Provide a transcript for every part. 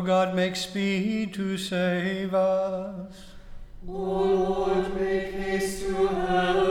O God, make speed to save us. O Lord, make haste to help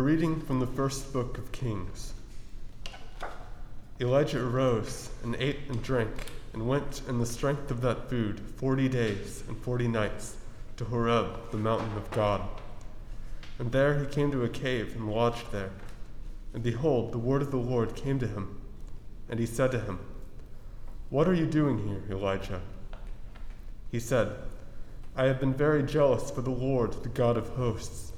reading from the first book of Kings. Elijah arose and ate and drank and went in the strength of that food forty days and forty nights to Horeb, the mountain of God. And there he came to a cave and lodged there. And behold, the word of the Lord came to him. And he said to him, What are you doing here, Elijah? He said, I have been very jealous for the Lord, the God of hosts.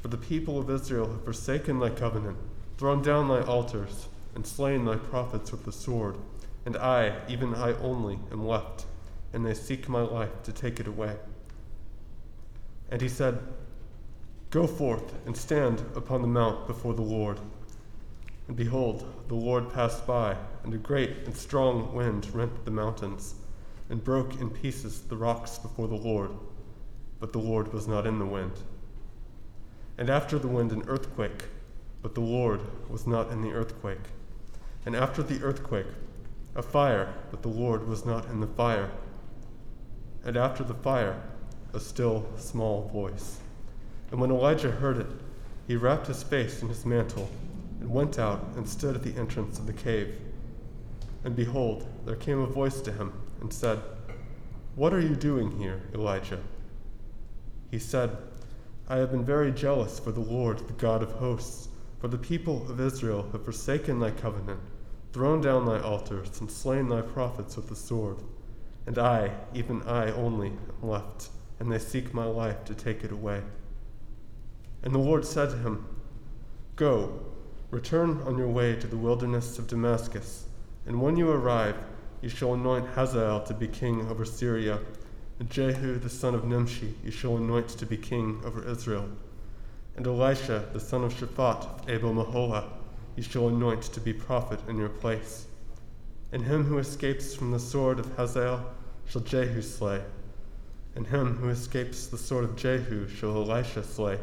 For the people of Israel have forsaken thy covenant, thrown down thy altars, and slain thy prophets with the sword. And I, even I only, am left, and they seek my life to take it away. And he said, Go forth and stand upon the mount before the Lord. And behold, the Lord passed by, and a great and strong wind rent the mountains, and broke in pieces the rocks before the Lord. But the Lord was not in the wind. And after the wind, an earthquake, but the Lord was not in the earthquake. And after the earthquake, a fire, but the Lord was not in the fire. And after the fire, a still small voice. And when Elijah heard it, he wrapped his face in his mantle and went out and stood at the entrance of the cave. And behold, there came a voice to him and said, What are you doing here, Elijah? He said, I have been very jealous for the Lord, the God of hosts, for the people of Israel have forsaken thy covenant, thrown down thy altars, and slain thy prophets with the sword. And I, even I only, am left, and they seek my life to take it away. And the Lord said to him, Go, return on your way to the wilderness of Damascus, and when you arrive, you shall anoint Hazael to be king over Syria, and Jehu the son of Nimshi you shall anoint to be king over Israel, and Elisha the son of Shaphat of Abel Meholah you shall anoint to be prophet in your place. And him who escapes from the sword of Hazael shall Jehu slay, and him who escapes the sword of Jehu shall Elisha slay.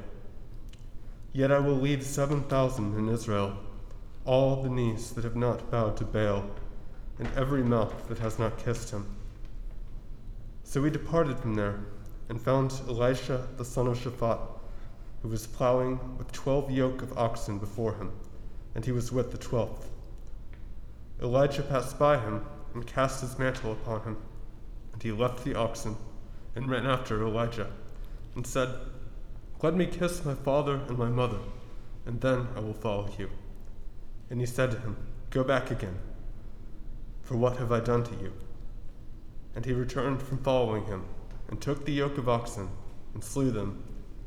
Yet I will leave seven thousand in Israel, all the knees that have not bowed to Baal, and every mouth that has not kissed him. So we departed from there, and found Elisha the son of Shaphat, who was plowing with twelve yoke of oxen before him, and he was with the twelfth. Elijah passed by him and cast his mantle upon him, and he left the oxen and ran after Elijah, and said, let me kiss my father and my mother, and then I will follow you. And he said to him, Go back again, for what have I done to you? And he returned from following him, and took the yoke of oxen, and slew them,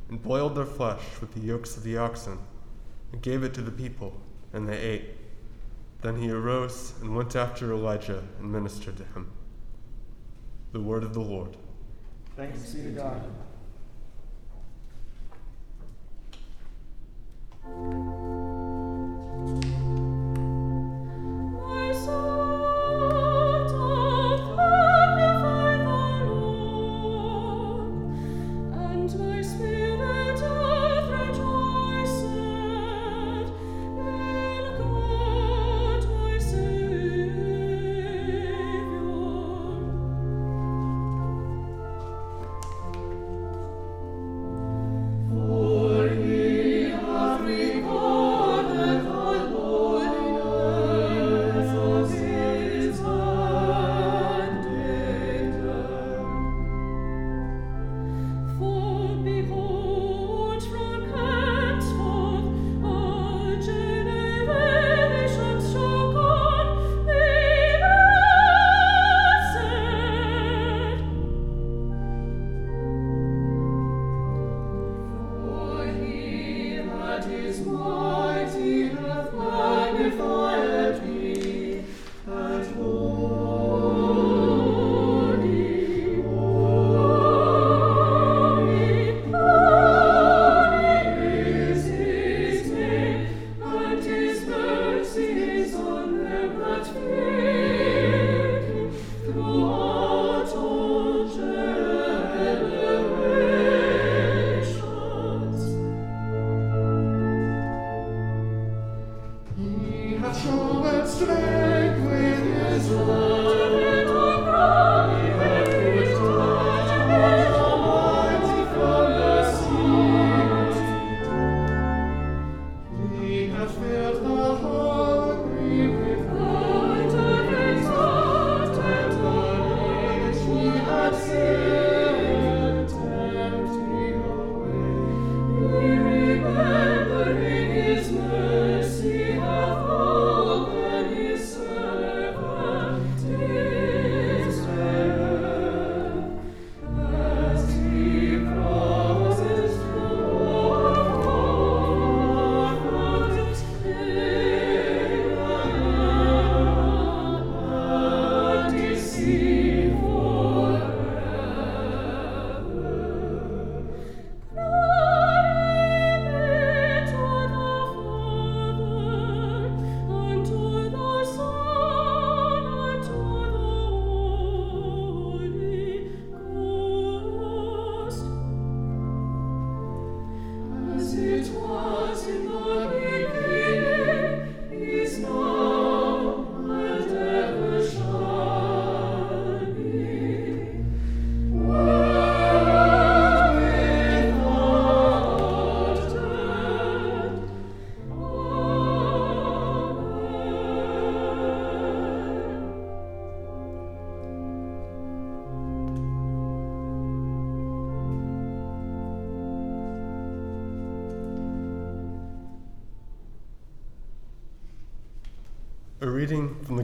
and boiled their flesh with the yokes of the oxen, and gave it to the people, and they ate. Then he arose and went after Elijah and ministered to him. The word of the Lord. Thanks be to God. sit one.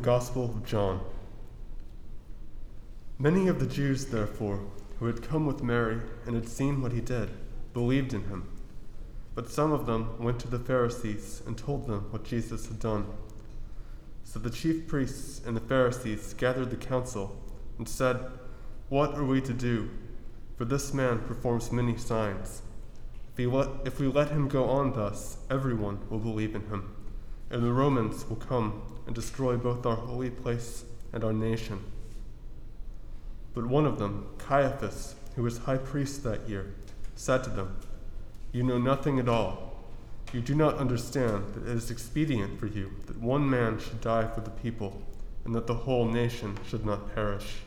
Gospel of John. Many of the Jews, therefore, who had come with Mary and had seen what he did, believed in him. But some of them went to the Pharisees and told them what Jesus had done. So the chief priests and the Pharisees gathered the council and said, What are we to do? For this man performs many signs. If we, let, if we let him go on thus, everyone will believe in him, and the Romans will come and destroy both our holy place and our nation. But one of them, Caiaphas, who was high priest that year, said to them, You know nothing at all. You do not understand that it is expedient for you that one man should die for the people, and that the whole nation should not perish.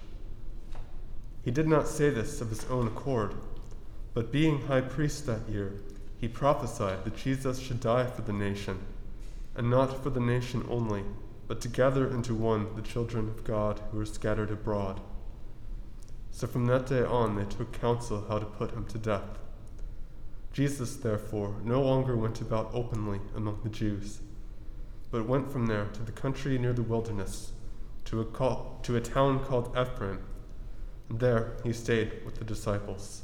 He did not say this of his own accord, but being high priest that year, he prophesied that Jesus should die for the nation, and not for the nation only, but to gather into one the children of God who were scattered abroad. So from that day on they took counsel how to put him to death. Jesus, therefore, no longer went about openly among the Jews, but went from there to the country near the wilderness, to a, call, to a town called Ephraim, and there he stayed with the disciples.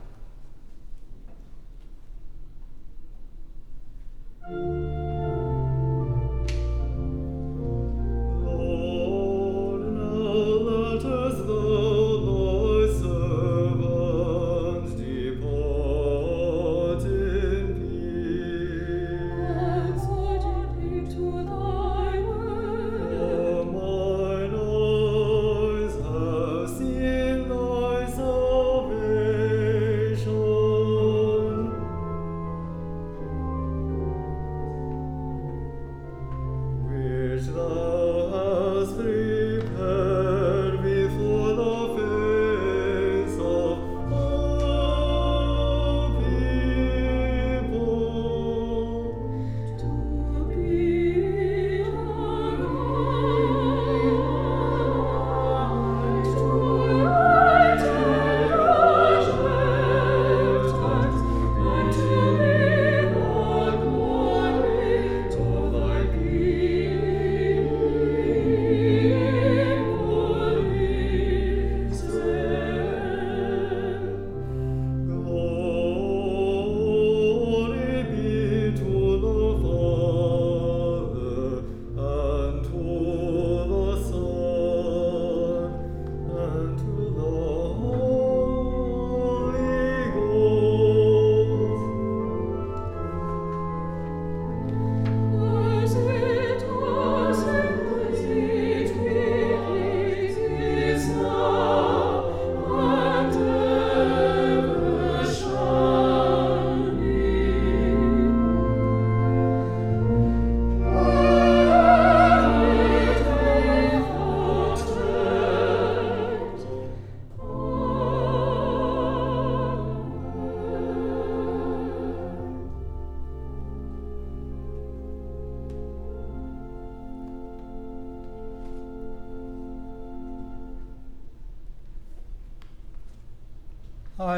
Lord,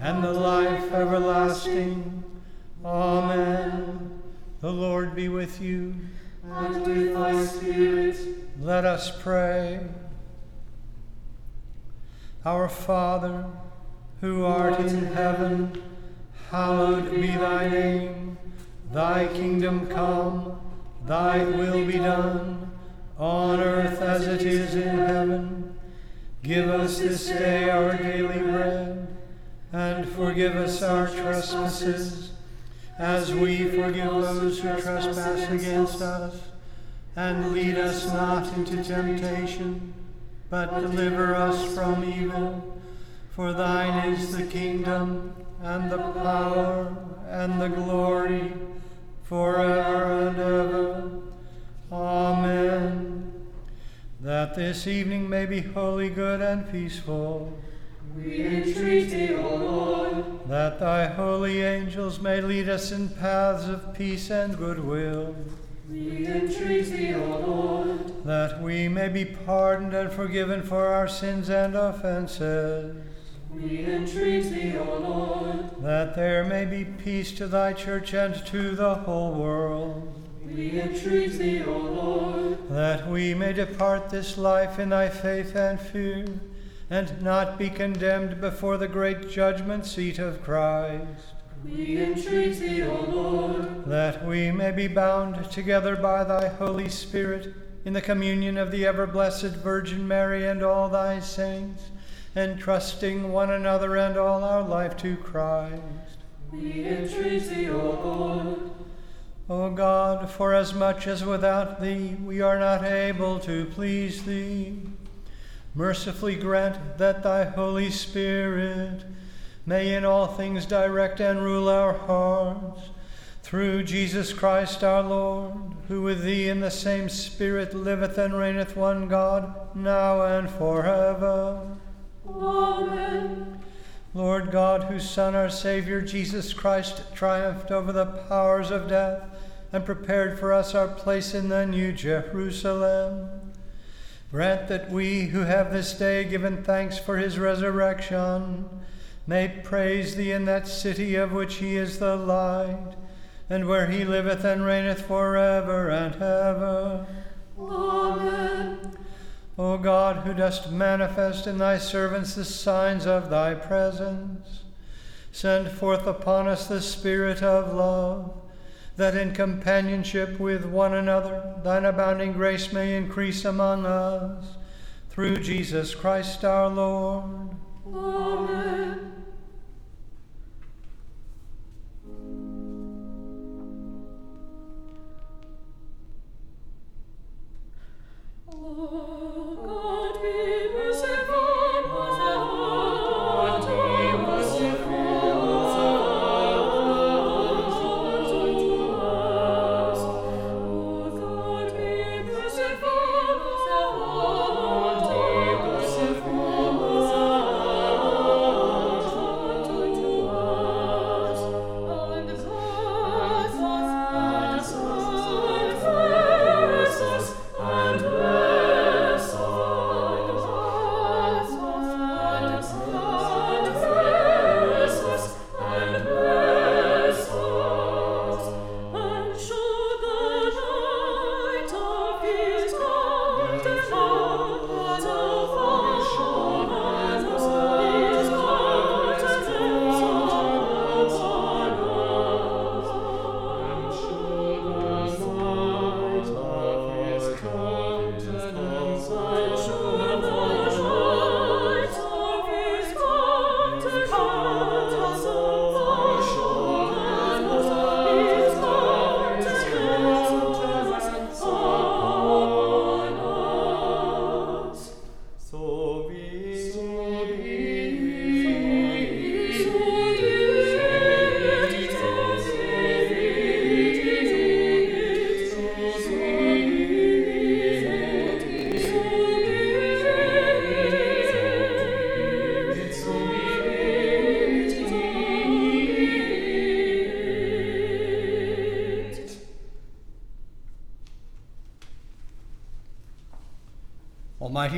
and the life everlasting. Amen. The Lord be with you. And with thy spirit. Let us pray. Our Father, who art in heaven, hallowed be thy name. Thy kingdom come, thy will be done, on earth as it is in heaven. Give us this day our daily bread, and forgive us our trespasses, as we forgive those who trespass against us. And lead us not into temptation, but deliver us from evil. For thine is the kingdom, and the power, and the glory, forever and ever. Amen. That this evening may be holy, good, and peaceful. We entreat thee, O Lord. That thy holy angels may lead us in paths of peace and goodwill. We entreat thee, O Lord. That we may be pardoned and forgiven for our sins and offenses. We entreat thee, O Lord. That there may be peace to thy church and to the whole world. We entreat thee, O Lord. That we may depart this life in thy faith and fear, and not be condemned before the great judgment seat of Christ. We entreat thee, O Lord. That we may be bound together by thy Holy Spirit in the communion of the ever blessed Virgin Mary and all thy saints, entrusting one another and all our life to Christ. We entreat thee, O Lord. O God, forasmuch as without thee we are not able to please thee, mercifully grant that thy Holy Spirit may in all things direct and rule our hearts. Through Jesus Christ our Lord, who with thee in the same Spirit liveth and reigneth one God, now and forever. Amen. Lord God, whose Son, our Savior, Jesus Christ, triumphed over the powers of death and prepared for us our place in the New Jerusalem. Grant that we, who have this day given thanks for his resurrection, may praise thee in that city of which he is the light, and where he liveth and reigneth forever and ever. Amen. O God, who dost manifest in thy servants the signs of thy presence, send forth upon us the Spirit of love, that in companionship with one another thine abounding grace may increase among us. Through Jesus Christ our Lord. Amen.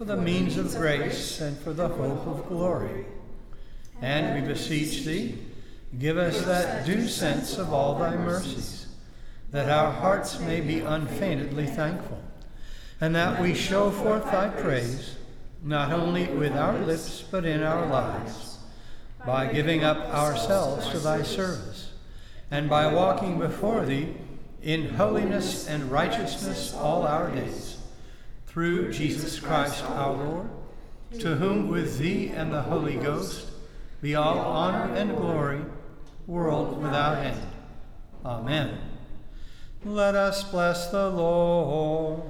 for the means of grace and for the hope of glory. And we beseech thee, give us that due sense of all thy mercies, that our hearts may be unfeignedly thankful, and that we show forth thy praise, not only with our lips, but in our lives, by giving up ourselves to thy service, and by walking before thee in holiness and righteousness all our days. Through Jesus Christ our Lord, to whom with thee and the Holy Ghost be all honor and glory, world without end. Amen. Let us bless the Lord.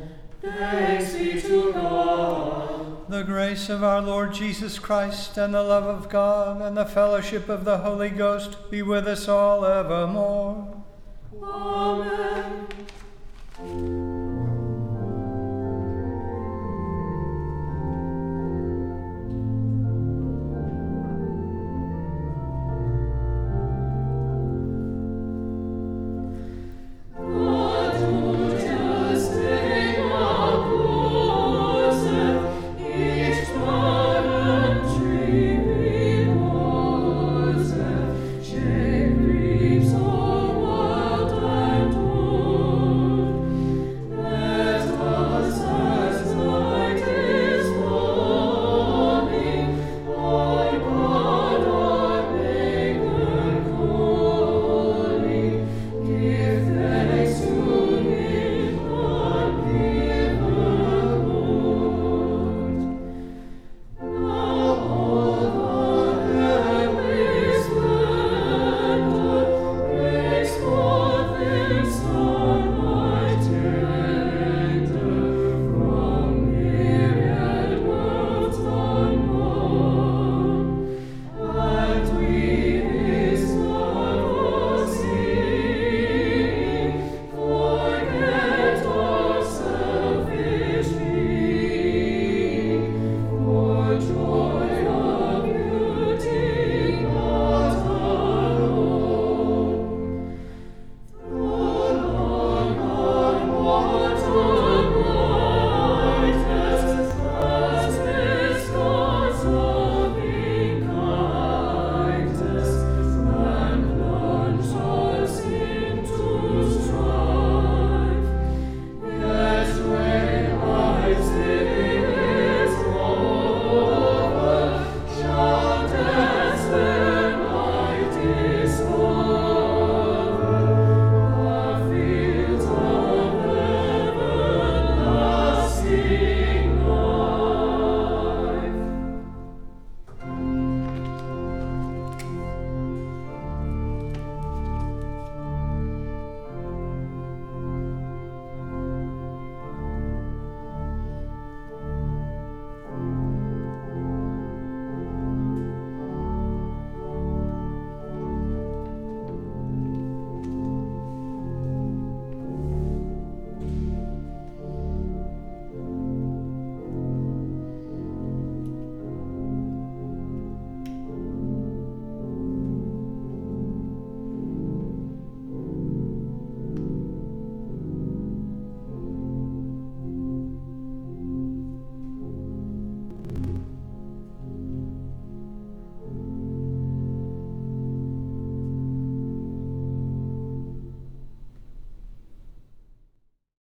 Thanks be to God. The grace of our Lord Jesus Christ and the love of God and the fellowship of the Holy Ghost be with us all evermore. Amen.